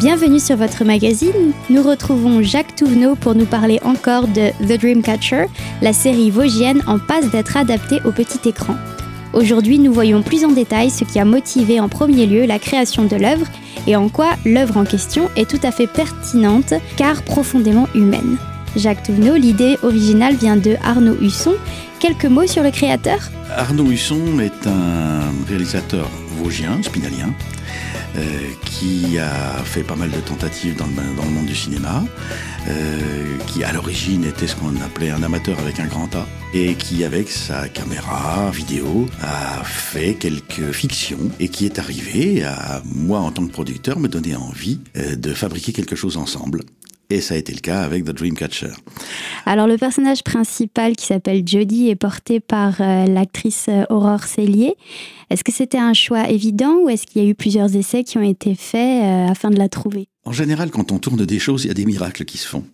Bienvenue sur votre magazine. Nous retrouvons Jacques Touvenot pour nous parler encore de The Dreamcatcher, la série vosgienne en passe d'être adaptée au petit écran. Aujourd'hui, nous voyons plus en détail ce qui a motivé en premier lieu la création de l'œuvre et en quoi l'œuvre en question est tout à fait pertinente car profondément humaine. Jacques Touvenot, l'idée originale vient de Arnaud Husson. Quelques mots sur le créateur? Arnaud Husson est un réalisateur vosgien, spinalien, euh, qui a fait pas mal de tentatives dans le, monde du cinéma, euh, qui à l'origine était ce qu'on appelait un amateur avec un grand A, et qui avec sa caméra vidéo a fait quelques fictions, et qui est arrivé à moi en tant que producteur me donner envie euh, de fabriquer quelque chose ensemble. Et ça a été le cas avec The Dreamcatcher. Alors le personnage principal qui s'appelle Jodie est porté par euh, l'actrice euh, Aurore Cellier. Est-ce que c'était un choix évident ou est-ce qu'il y a eu plusieurs essais qui ont été faits euh, afin de la trouver? En général, quand on tourne des choses, il y a des miracles qui se font.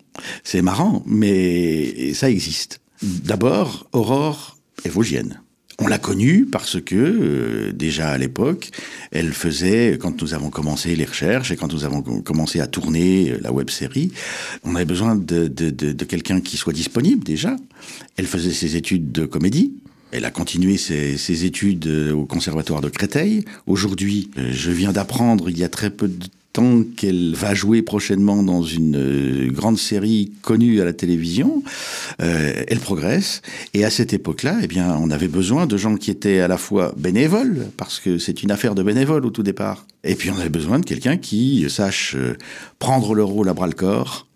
C'est marrant, mais ça existe. D'abord, Aurore est vosgienne. On l'a connue parce que, euh, déjà à l'époque, elle faisait, quand nous avons commencé les recherches et quand nous avons commencé à tourner euh, la web série, on avait besoin de, de, de, de quelqu'un qui soit disponible déjà. Elle faisait ses études de comédie. Elle a continué ses, ses études euh, au conservatoire de Créteil. Aujourd'hui, je viens d'apprendre il y a très peu de temps qu'elle va jouer prochainement dans une euh, grande série connue à la télévision. Euh, elle progresse. Et à cette époque-là, eh bien, on avait besoin de gens qui étaient à la fois bénévoles, parce que c'est une affaire de bénévoles au tout départ. Et puis on avait besoin de quelqu'un qui sache euh, prendre le rôle à bras le corps.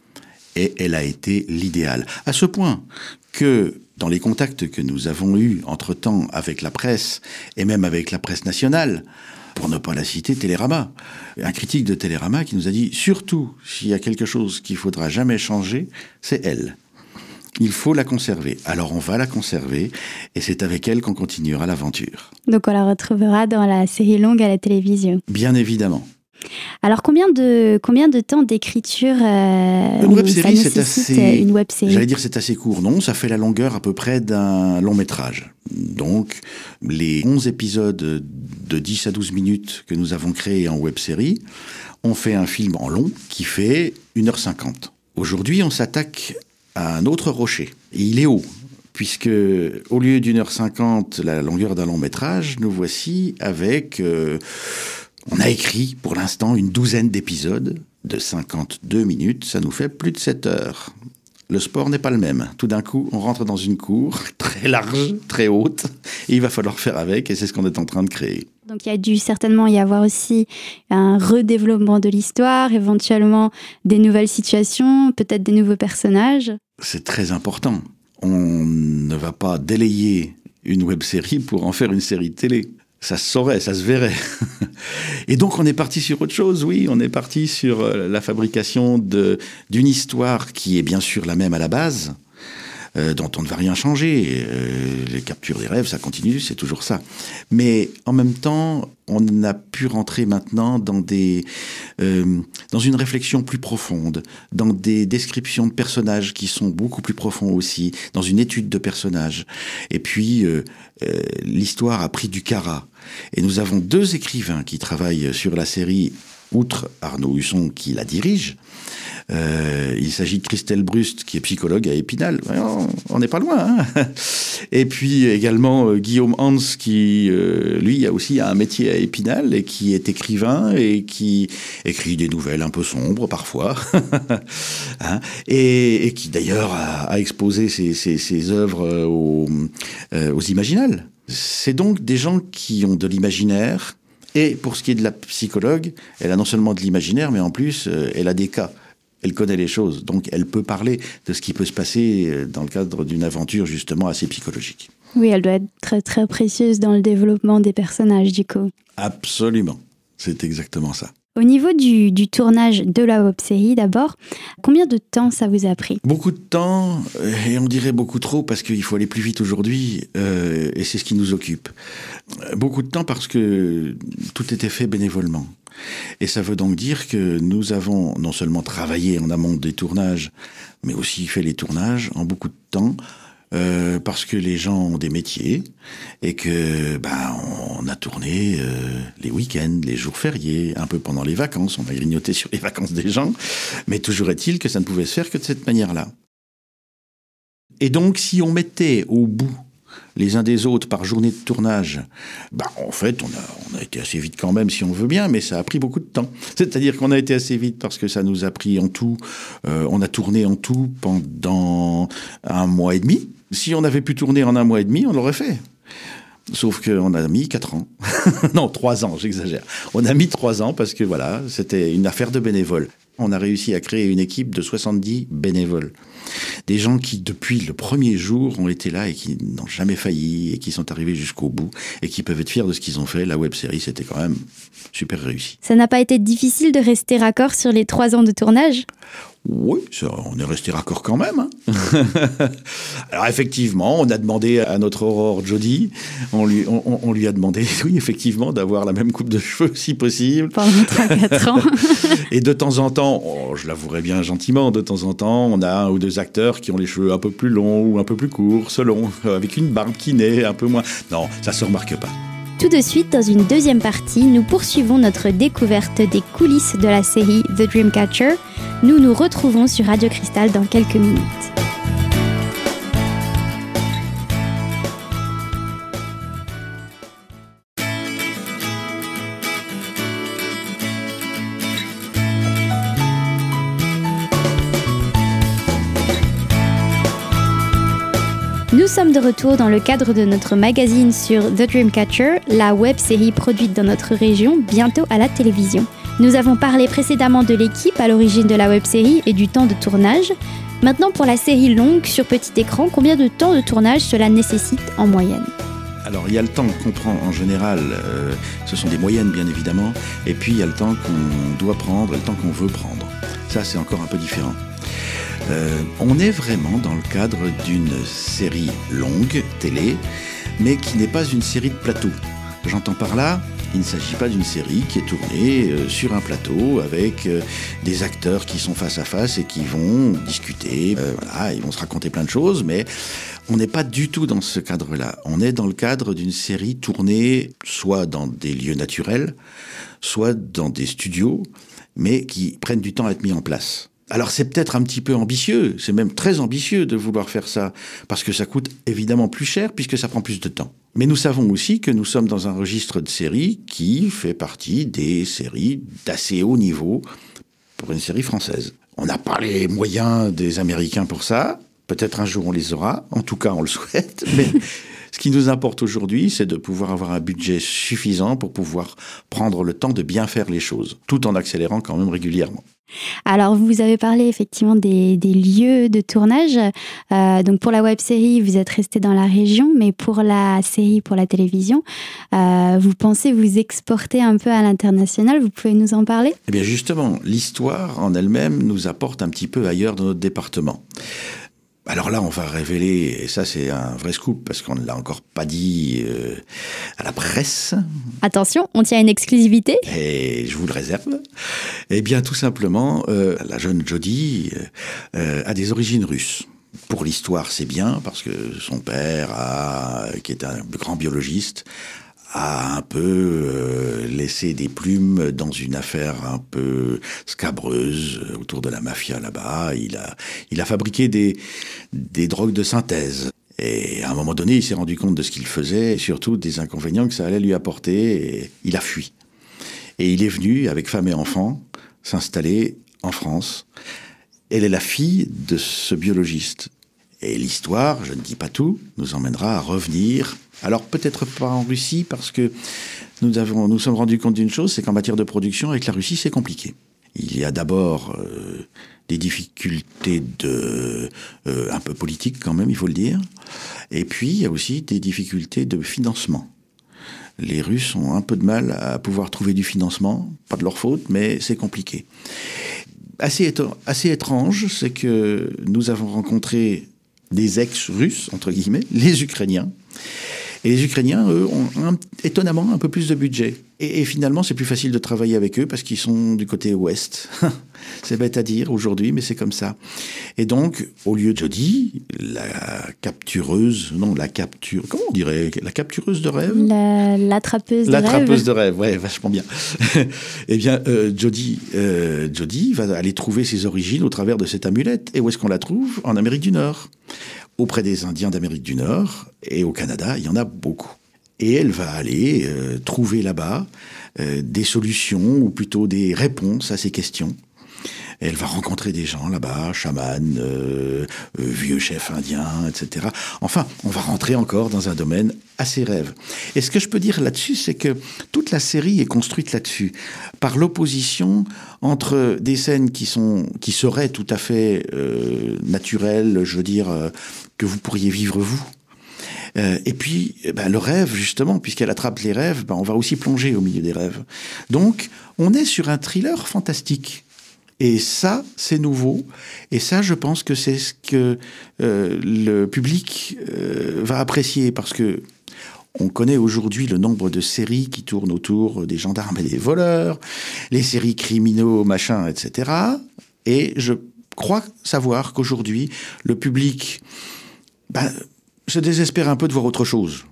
Et elle a été l'idéal. À ce point que dans les contacts que nous avons eus entre-temps avec la presse et même avec la presse nationale, pour ne pas la citer, Télérama. Un critique de Télérama qui nous a dit, surtout s'il y a quelque chose qu'il faudra jamais changer, c'est elle. Il faut la conserver. Alors on va la conserver et c'est avec elle qu'on continuera l'aventure. Donc on la retrouvera dans la série longue à la télévision. Bien évidemment. Alors combien de combien de temps d'écriture euh, une web série c'est assez euh, une web série? J'allais dire c'est assez court. Non, ça fait la longueur à peu près d'un long métrage. Donc les 11 épisodes de 10 à 12 minutes que nous avons créés en web série, on fait un film en long qui fait 1h50. Aujourd'hui, on s'attaque à un autre rocher. Et il est haut, puisque au lieu d'une heure cinquante, la longueur d'un long métrage, nous voici avec... Euh, on a écrit pour l'instant une douzaine d'épisodes de 52 minutes, ça nous fait plus de 7 heures. Le sport n'est pas le même. Tout d'un coup, on rentre dans une cour très large, très haute, et il va falloir faire avec, et c'est ce qu'on est en train de créer. Donc il y a dû certainement y avoir aussi un redéveloppement de l'histoire, éventuellement des nouvelles situations, peut-être des nouveaux personnages. C'est très important. On ne va pas délayer une web série pour en faire une série de télé ça se saurait, ça se verrait. Et donc on est parti sur autre chose, oui, on est parti sur euh, la fabrication d'une histoire qui est bien sûr la même à la base, euh, dont on ne va rien changer. Euh, les captures des rêves, ça continue, c'est toujours ça. Mais en même temps, on a pu rentrer maintenant dans des dans une réflexion plus profonde, dans des descriptions de personnages qui sont beaucoup plus profonds aussi, dans une étude de personnages. Et puis l'histoire a pris du cara. Et nous avons deux écrivains qui travaillent sur la série, outre Arnaud Husson qui la dirige. Euh, il s'agit de Christelle Brust, qui est psychologue à Épinal. On n'est pas loin. Hein et puis également euh, Guillaume Hans, qui, euh, lui, a aussi un métier à Épinal et qui est écrivain et qui écrit des nouvelles un peu sombres parfois. hein et, qui d'ailleurs a, exposé ses, œuvres aux, aux Imaginales. C'est donc des gens qui ont de l'imaginaire, et pour ce qui est de la psychologue, elle a non seulement de l'imaginaire, mais en plus, euh, elle a des cas. Elle connaît les choses, donc elle peut parler de ce qui peut se passer euh, dans le cadre d'une aventure justement assez psychologique. Oui, elle doit être très très précieuse dans le développement des personnages du coup. Absolument, c'est exactement ça. Au niveau du, tournage de la web série, d'abord, combien de temps ça vous a pris? Beaucoup de temps, et on dirait beaucoup trop parce qu'il faut aller plus vite aujourd'hui, euh, et c'est ce qui nous occupe. Beaucoup de temps parce que tout était fait bénévolement. Et ça veut donc dire que nous avons non seulement travaillé en amont des tournages, mais aussi fait les tournages en beaucoup de temps, euh, parce que les gens ont des métiers et que ben on a tourné euh, les week-ends, les jours fériés, un peu pendant les vacances. On a grignoté sur les vacances des gens, mais toujours est-il que ça ne pouvait se faire que de cette manière-là. Et donc, si on mettait au bout les uns des autres par journée de tournage, bah, en fait, on a, été assez vite quand même, si on veut bien, mais ça a pris beaucoup de temps. C'est-à-dire qu'on a été assez vite parce que ça nous a pris en tout, euh, on a tourné en tout pendant un mois et demi. Si on avait pu tourner en un mois et demi, on l'aurait fait. Sauf qu'on a mis quatre ans. non, trois ans, j'exagère. On a mis trois ans parce que voilà, c'était une affaire de bénévoles. On a réussi à créer une équipe de 70 bénévoles. Des gens qui, depuis le premier jour, ont été là et qui n'ont jamais failli et qui sont arrivés jusqu'au bout et qui peuvent être fiers de ce qu'ils ont fait. La web série, c'était quand même super réussi. Ça n'a pas été difficile de rester raccord sur les trois ans de tournage? Oui, on est resté raccord quand même. Hein. Alors effectivement, on a demandé à notre Aurore Jody, on lui, on, lui a demandé, oui, effectivement, d'avoir la même coupe de cheveux si possible. Pendant 3-4 ans. Et de temps en temps, oh, je l'avouerai bien gentiment, de temps en temps, on a un ou deux acteurs qui ont les cheveux un peu plus longs ou un peu plus courts, selon, avec une barbe qui naît un peu moins. Non, ça se remarque pas. Tout de suite, dans une deuxième partie, nous poursuivons notre découverte des coulisses de la série The Dreamcatcher. Nous nous retrouvons sur Radio Cristal dans quelques minutes. Sommes de retour dans le cadre de notre magazine sur The Dreamcatcher, la web série produite dans notre région, bientôt à la télévision. Nous avons parlé précédemment de l'équipe à l'origine de la web série et du temps de tournage. Maintenant, pour la série longue sur petit écran, combien de temps de tournage cela nécessite en moyenne? Alors il y a le temps qu'on prend en général, euh, ce sont des moyennes bien évidemment, et puis il y a le temps qu'on doit prendre, le temps qu'on veut prendre. Ça c'est encore un peu différent. Euh, on est vraiment dans le cadre d'une série longue, télé, mais qui n'est pas une série de plateau. J'entends par là, il ne s'agit pas d'une série qui est tournée euh, sur un plateau avec euh, des acteurs qui sont face à face et qui vont discuter. ils vont se raconter plein de choses, mais on n'est pas du tout dans ce cadre-là. On est dans le cadre d'une série tournée soit dans des lieux naturels, soit dans des studios, mais qui prennent du temps à être mis en place. Alors c'est peut-être un petit peu ambitieux, c'est même très ambitieux de vouloir faire ça, parce que ça coûte évidemment plus cher puisque ça prend plus de temps. Mais nous savons aussi que nous sommes dans un registre de séries qui fait partie des séries d'assez haut niveau pour une série française. On n'a pas les moyens des Américains pour ça, peut-être un jour on les aura, en tout cas on le souhaite, mais ce qui nous importe aujourd'hui, c'est de pouvoir avoir un budget suffisant pour pouvoir prendre le temps de bien faire les choses, tout en accélérant quand même régulièrement. Alors, vous avez parlé effectivement des, lieux de tournage. Euh, donc, pour la web série, vous êtes resté dans la région, mais pour la série, pour la télévision, euh, vous pensez vous exporter un peu à l'international. Vous pouvez nous en parler? Eh bien, justement, l'histoire en elle-même nous apporte un petit peu ailleurs dans notre département. Alors là, on va révéler, et ça c'est un vrai scoop parce qu'on ne l'a encore pas dit euh, à la presse. Attention, on tient une exclusivité. Et je vous le réserve. Eh bien, tout simplement, euh, la jeune Jodie euh, a des origines russes. Pour l'histoire, c'est bien parce que son père, qui est un grand biologiste, a un peu euh, laissé des plumes dans une affaire un peu scabreuse autour de la mafia là-bas. Il a, il a fabriqué des, des drogues de synthèse. Et à un moment donné, il s'est rendu compte de ce qu'il faisait et surtout des inconvénients que ça allait lui apporter. Et il a fui. Et il est venu, avec femme et enfant, s'installer en France. Elle est la fille de ce biologiste. Et l'histoire, je ne dis pas tout, nous emmènera à revenir. Alors peut-être pas en Russie parce que nous avons, nous sommes rendus compte d'une chose, c'est qu'en matière de production avec la Russie, c'est compliqué. Il y a d'abord euh, des difficultés de euh, un peu politiques quand même, il faut le dire. Et puis il y a aussi des difficultés de financement. Les Russes ont un peu de mal à pouvoir trouver du financement, pas de leur faute, mais c'est compliqué. Assez, assez étrange, c'est que nous avons rencontré des ex-russes, entre guillemets, les Ukrainiens. Et les Ukrainiens, eux, ont étonnamment un peu plus de budget. Et, finalement, c'est plus facile de travailler avec eux parce qu'ils sont du côté ouest. c'est bête à dire aujourd'hui, mais c'est comme ça. Et donc, au lieu de Jodie, la captureuse, non, la capture, comment on dirait? La captureuse de rêve? L'attrapeuse de rêve. L'attrapeuse de rêve, ouais, vachement bien. eh bien, euh, Jodie, euh, Jodie va aller trouver ses origines au travers de cette amulette. Et où est-ce qu'on la trouve? En Amérique du Nord. Auprès des Indiens d'Amérique du Nord et au Canada, il y en a beaucoup et elle va aller euh, trouver là-bas euh, des solutions ou plutôt des réponses à ces questions. Elle va rencontrer des gens là-bas, chamans, euh, vieux chefs indiens, etc. Enfin, on va rentrer encore dans un domaine assez rêve. Et ce que je peux dire là-dessus, c'est que toute la série est construite là-dessus, par l'opposition entre des scènes qui sont, qui seraient tout à fait naturelles, je veux dire, que vous pourriez vivre vous, euh, et puis, eh ben, le rêve, justement, puisqu'elle attrape les rêves, ben, on va aussi plonger au milieu des rêves. Donc, on est sur un thriller fantastique. Et ça, c'est nouveau. Et ça, je pense que c'est ce que euh, le public euh, va apprécier parce que on connaît aujourd'hui le nombre de séries qui tournent autour des gendarmes et des voleurs, les séries criminaux, machin, etc. Et je crois savoir qu'aujourd'hui, le public ben, se désespère un peu de voir autre chose.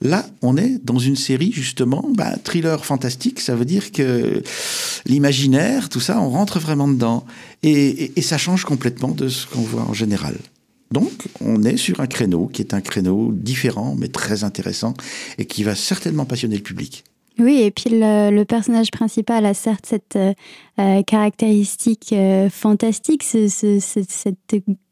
Là, on est dans une série, justement, bah, thriller fantastique, ça veut dire que l'imaginaire, tout ça, on rentre vraiment dedans. Et ça change complètement de ce qu'on voit en général. Donc, on est sur un créneau qui est un créneau différent, mais très intéressant, et qui va certainement passionner le public. Oui, et puis le, personnage principal a certes cette euh, euh, caractéristique euh, fantastique, ce,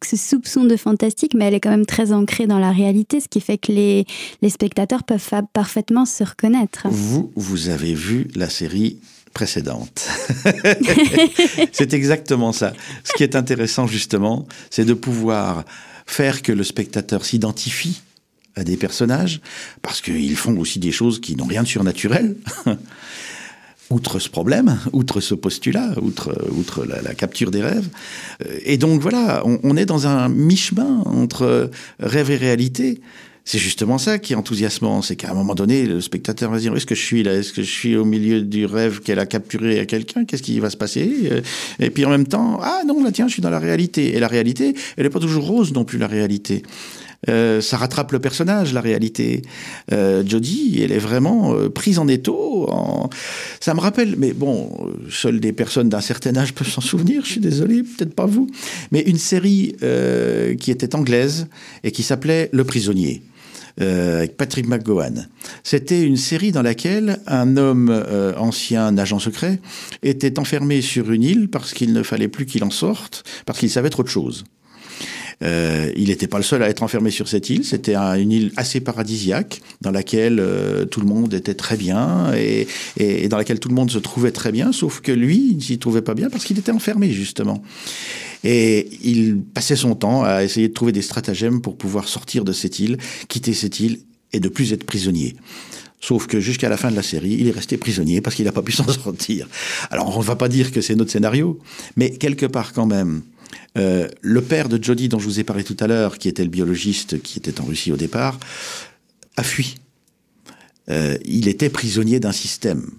soupçon de fantastique, mais elle est quand même très ancrée dans la réalité, ce qui fait que les, les spectateurs peuvent parfaitement se reconnaître. Vous, vous avez vu la série précédente. c'est exactement ça. Ce qui est intéressant justement, c'est de pouvoir faire que le spectateur s'identifie à des personnages, parce qu'ils font aussi des choses qui n'ont rien de surnaturel. outre ce problème, outre ce postulat, outre, la, capture des rêves. Et donc voilà, on, est dans un mi-chemin entre rêve et réalité. C'est justement ça qui est enthousiasmant, c'est qu'à un moment donné, le spectateur va se dire, est-ce que je suis là? Est-ce que je suis au milieu du rêve qu'elle a capturé à quelqu'un? Qu'est-ce qui va se passer? Et puis en même temps, ah non, là tiens, je suis dans la réalité. Et la réalité, elle n'est pas toujours rose non plus, la réalité. Euh, ça rattrape le personnage, la réalité. Euh, Jodie, elle est vraiment euh, prise en étau. Ça me rappelle, mais bon, seules des personnes d'un certain âge peuvent s'en souvenir, je suis désolé, peut-être pas vous, mais une série qui était anglaise et qui s'appelait Le prisonnier. avec Patrick McGowan. C'était une série dans laquelle un homme ancien agent secret était enfermé sur une île parce qu'il ne fallait plus qu'il en sorte, parce qu'il savait trop de choses. Euh, il n'était pas le seul à être enfermé sur cette île. C'était une île assez paradisiaque dans laquelle euh, tout le monde était très bien et, dans laquelle tout le monde se trouvait très bien, sauf que lui, il ne s'y trouvait pas bien parce qu'il était enfermé justement. Et il passait son temps à essayer de trouver des stratagèmes pour pouvoir sortir de cette île, quitter cette île et de plus être prisonnier. Sauf que jusqu'à la fin de la série, il est resté prisonnier parce qu'il n'a pas pu s'en sortir. Alors on ne va pas dire que c'est notre scénario, mais quelque part quand même, euh, le père de Jody, dont je vous ai parlé tout à l'heure, qui était le biologiste qui était en Russie au départ, a fui. Euh, il était prisonnier d'un système.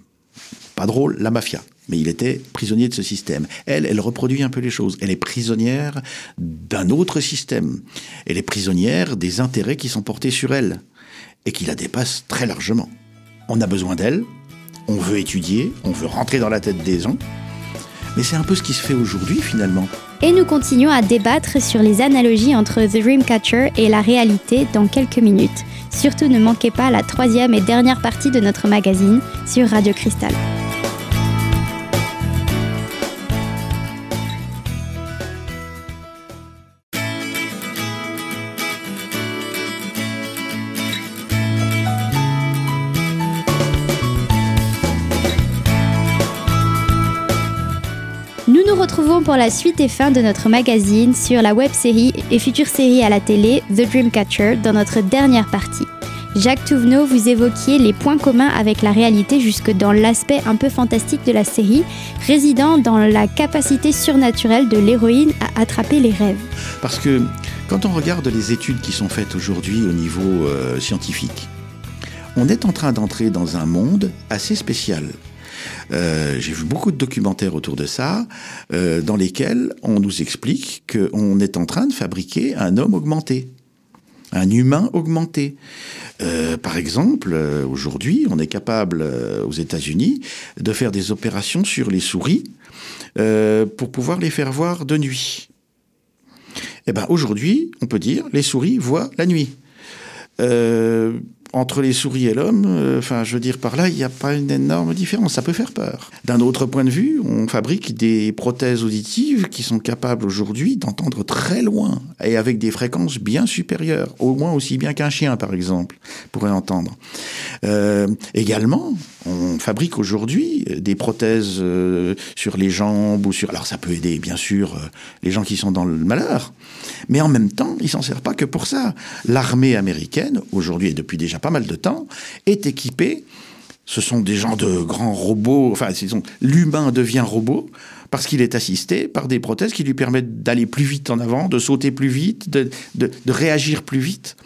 Pas drôle, la mafia. Mais il était prisonnier de ce système. Elle, elle reproduit un peu les choses. Elle est prisonnière d'un autre système. Elle est prisonnière des intérêts qui sont portés sur elle et qui la dépassent très largement. On a besoin d'elle, on veut étudier, on veut rentrer dans la tête des gens, mais c'est un peu ce qui se fait aujourd'hui finalement. Et nous continuons à débattre sur les analogies entre The Dreamcatcher et la réalité dans quelques minutes. Surtout ne manquez pas la troisième et dernière partie de notre magazine sur Radio Cristal. Retrouvons pour la suite et fin de notre magazine sur la web série et future série à la télé The Dreamcatcher dans notre dernière partie. Jacques Touvenot, vous évoquiez les points communs avec la réalité jusque dans l'aspect un peu fantastique de la série, résidant dans la capacité surnaturelle de l'héroïne à attraper les rêves. Parce que quand on regarde les études qui sont faites aujourd'hui au niveau euh, scientifique, on est en train d'entrer dans un monde assez spécial. Euh, J'ai vu beaucoup de documentaires autour de ça, euh, dans lesquels on nous explique qu'on est en train de fabriquer un homme augmenté, un humain augmenté. Euh, par exemple, aujourd'hui, on est capable aux États-Unis de faire des opérations sur les souris pour pouvoir les faire voir de nuit. Eh ben aujourd'hui, on peut dire les souris voient la nuit. Entre les souris et l'homme, euh, je veux dire par là, il n'y a pas une énorme différence. Ça peut faire peur. D'un autre point de vue, on fabrique des prothèses auditives qui sont capables aujourd'hui d'entendre très loin et avec des fréquences bien supérieures, au moins aussi bien qu'un chien, par exemple, pourrait entendre. Euh, également, on fabrique aujourd'hui des prothèses euh, sur les jambes ou sur. Alors, ça peut aider, bien sûr, les gens qui sont dans le malheur. Mais en même temps, il s'en sert pas que pour ça. L'armée américaine, aujourd'hui et depuis déjà pas mal de temps, est équipée. Ce sont des gens de grands robots. Enfin, l'humain devient robot parce qu'il est assisté par des prothèses qui lui permettent d'aller plus vite en avant, de sauter plus vite, de, de, de réagir plus vite.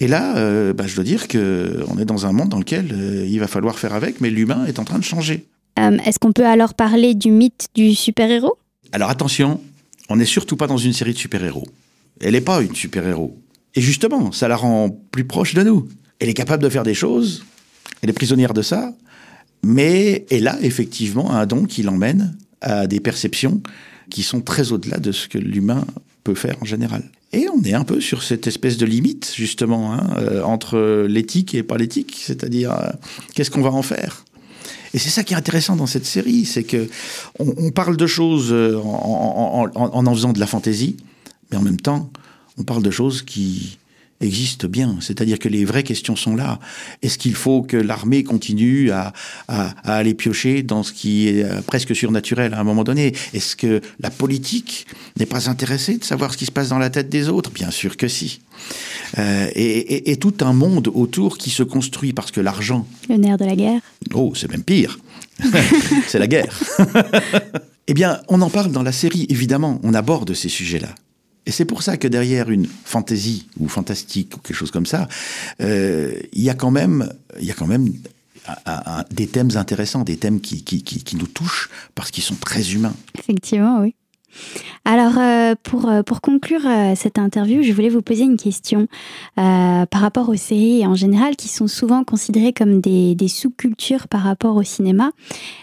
Et là, euh, bah, je dois dire qu'on est dans un monde dans lequel euh, il va falloir faire avec, mais l'humain est en train de changer. Euh, Est-ce qu'on peut alors parler du mythe du super-héros? Alors attention, on n'est surtout pas dans une série de super-héros. Elle n'est pas une super-héros. Et justement, ça la rend plus proche de nous. Elle est capable de faire des choses, elle est prisonnière de ça, mais elle a effectivement un don qui l'emmène à des perceptions qui sont très au-delà de ce que l'humain peut faire en général. Et on est un peu sur cette espèce de limite, justement, hein, euh, entre l'éthique et pas l'éthique, c'est-à-dire euh, qu'est-ce qu'on va en faire? Et c'est ça qui est intéressant dans cette série, c'est que on, parle de choses euh, en en faisant de la fantaisie, mais en même temps, on parle de choses qui existent bien. C'est-à-dire que les vraies questions sont là. Est-ce qu'il faut que l'armée continue à, à, à, aller piocher dans ce qui est presque surnaturel à un moment donné? Est-ce que la politique n'est pas intéressée de savoir ce qui se passe dans la tête des autres? Bien sûr que si. Euh, et, et, et, tout un monde autour qui se construit parce que l'argent. Le nerf de la guerre. Oh, c'est même pire. c'est la guerre. eh bien, on en parle dans la série, évidemment. On aborde ces sujets-là. Et c'est pour ça que derrière une fantaisie ou fantastique ou quelque chose comme ça, euh, il y a quand même, y a quand même des thèmes intéressants, des thèmes qui, qui, qui, qui nous touchent parce qu'ils sont très humains. Effectivement, oui. Alors, euh, pour, pour conclure euh, cette interview, je voulais vous poser une question euh, par rapport aux séries en général qui sont souvent considérées comme des, des sous-cultures par rapport au cinéma.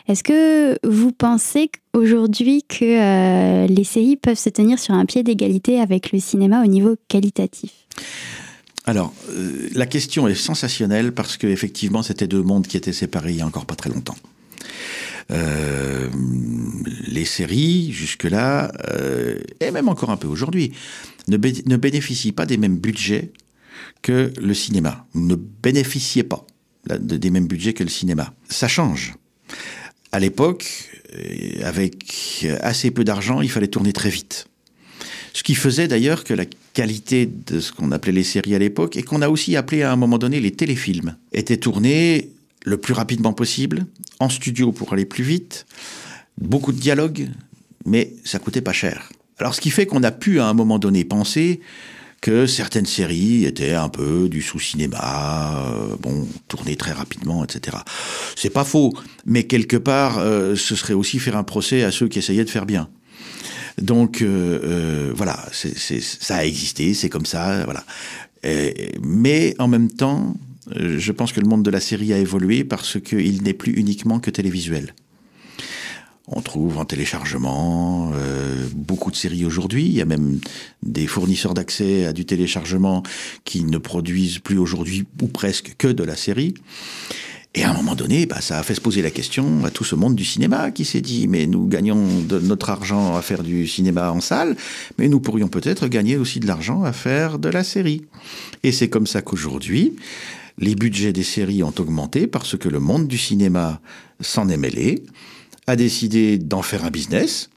Est-ce que vous pensez aujourd'hui que euh, les séries peuvent se tenir sur un pied d'égalité avec le cinéma au niveau qualitatif? Alors, euh, la question est sensationnelle parce que effectivement, c'était deux mondes qui étaient séparés il y a encore pas très longtemps. Euh, les séries, jusque-là, euh, et même encore un peu aujourd'hui, ne, ne, bénéficient pas des mêmes budgets que le cinéma. Ne bénéficiaient pas des mêmes budgets que le cinéma. Ça change. À l'époque, euh, avec assez peu d'argent, il fallait tourner très vite. Ce qui faisait d'ailleurs que la qualité de ce qu'on appelait les séries à l'époque, et qu'on a aussi appelé à un moment donné les téléfilms, était tournée le plus rapidement possible, en studio pour aller plus vite, beaucoup de dialogues, mais ça coûtait pas cher. Alors ce qui fait qu'on a pu à un moment donné penser que certaines séries étaient un peu du sous-cinéma, euh, bon, tournées très rapidement, etc. C'est pas faux, mais quelque part, euh, ce serait aussi faire un procès à ceux qui essayaient de faire bien. Donc euh, voilà, ça a existé, c'est comme ça, voilà. Mais en même temps, je pense que le monde de la série a évolué parce qu'il n'est plus uniquement que télévisuel. On trouve en téléchargement euh, beaucoup de séries aujourd'hui. Il y a même des fournisseurs d'accès à du téléchargement qui ne produisent plus aujourd'hui ou presque que de la série. Et à un moment donné, bah, ça a fait se poser la question à tout ce monde du cinéma qui s'est dit mais nous gagnons notre argent à faire du cinéma en salle, mais nous pourrions peut-être gagner aussi de l'argent à faire de la série. Et c'est comme ça qu'aujourd'hui, les budgets des séries ont augmenté parce que le monde du cinéma s'en est mêlé, a décidé d'en faire un business.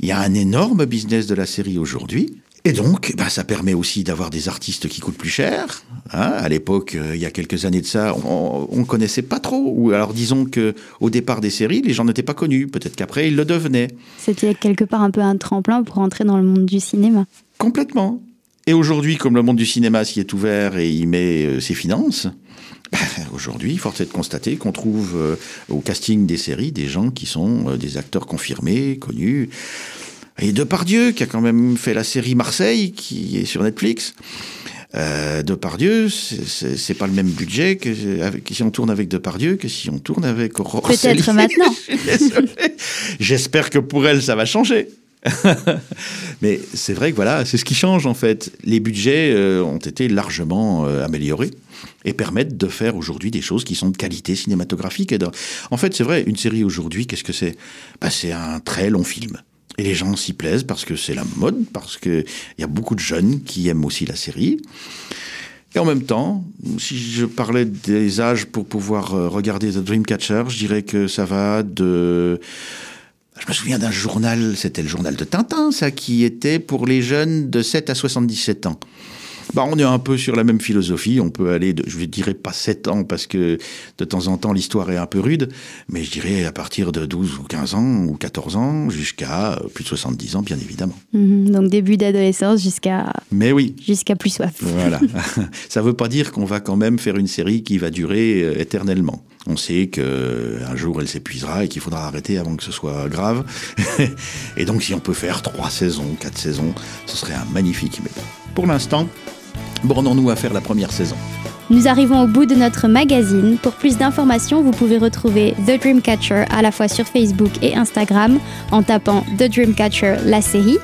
Il y a un énorme business de la série aujourd'hui. Et donc, bah, ça permet aussi d'avoir des artistes qui coûtent plus cher. Hein, à l'époque, euh, il y a quelques années de ça, on ne connaissait pas trop. Ou alors, disons que au départ des séries, les gens n'étaient pas connus. Peut-être qu'après, ils le devenaient. C'était quelque part un peu un tremplin pour entrer dans le monde du cinéma. Complètement. Et aujourd'hui, comme le monde du cinéma s'y est ouvert et y met euh, ses finances, ben, Aujourd'hui, force est de constater qu'on trouve euh, au casting des séries des gens qui sont euh, des acteurs confirmés, connus. Et Depardieu, qui a quand même fait la série Marseille, qui est sur Netflix. Euh, Depardieu, c'est pas le même budget que, si on tourne avec Depardieu que si on tourne avec Aurore Peut-être maintenant. J'espère que pour elle, ça va changer. Mais c'est vrai que voilà, c'est ce qui change en fait. Les budgets euh, ont été largement euh, améliorés et permettent de faire aujourd'hui des choses qui sont de qualité cinématographique. En fait, c'est vrai, une série aujourd'hui, qu'est-ce que c'est? Bah, C'est un très long film. Et les gens s'y plaisent parce que c'est la mode, parce qu'il y a beaucoup de jeunes qui aiment aussi la série. Et en même temps, si je parlais des âges pour pouvoir euh, regarder The Dreamcatcher, je dirais que ça va de je me souviens d'un journal, c'était le journal de Tintin, ça, qui était pour les jeunes de 7 à 77 ans. Bah, on est un peu sur la même philosophie. On peut aller, de, je ne dirais pas 7 ans parce que de temps en temps l'histoire est un peu rude, mais je dirais à partir de 12 ou 15 ans ou 14 ans jusqu'à euh, plus de 70 ans, bien évidemment. Mhm, donc début d'adolescence jusqu'à. Mais oui. Jusqu'à plus soif. Voilà. Ça ne veut pas dire qu'on va quand même faire une série qui va durer euh, éternellement. On sait qu'un jour elle s'épuisera et qu'il faudra arrêter avant que ce soit grave. et donc si on peut faire trois saisons, quatre saisons, ce serait un magnifique. Mais pour l'instant, bornons-nous à faire la première saison. Nous arrivons au bout de notre magazine. Pour plus d'informations, vous pouvez retrouver The Dreamcatcher à la fois sur Facebook et Instagram en tapant The Dreamcatcher la série.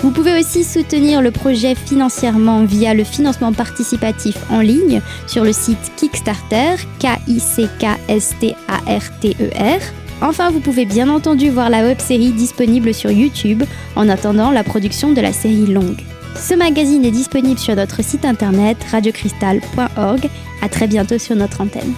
Vous pouvez aussi soutenir le projet financièrement via le financement participatif en ligne sur le site Kickstarter, K-I-C-K-S-T-A-R-T-E-R. Enfin, vous pouvez bien entendu voir la web-série disponible sur YouTube en attendant la production de la série longue. Ce magazine est disponible sur notre site internet radiocristal.org. À très bientôt sur notre antenne.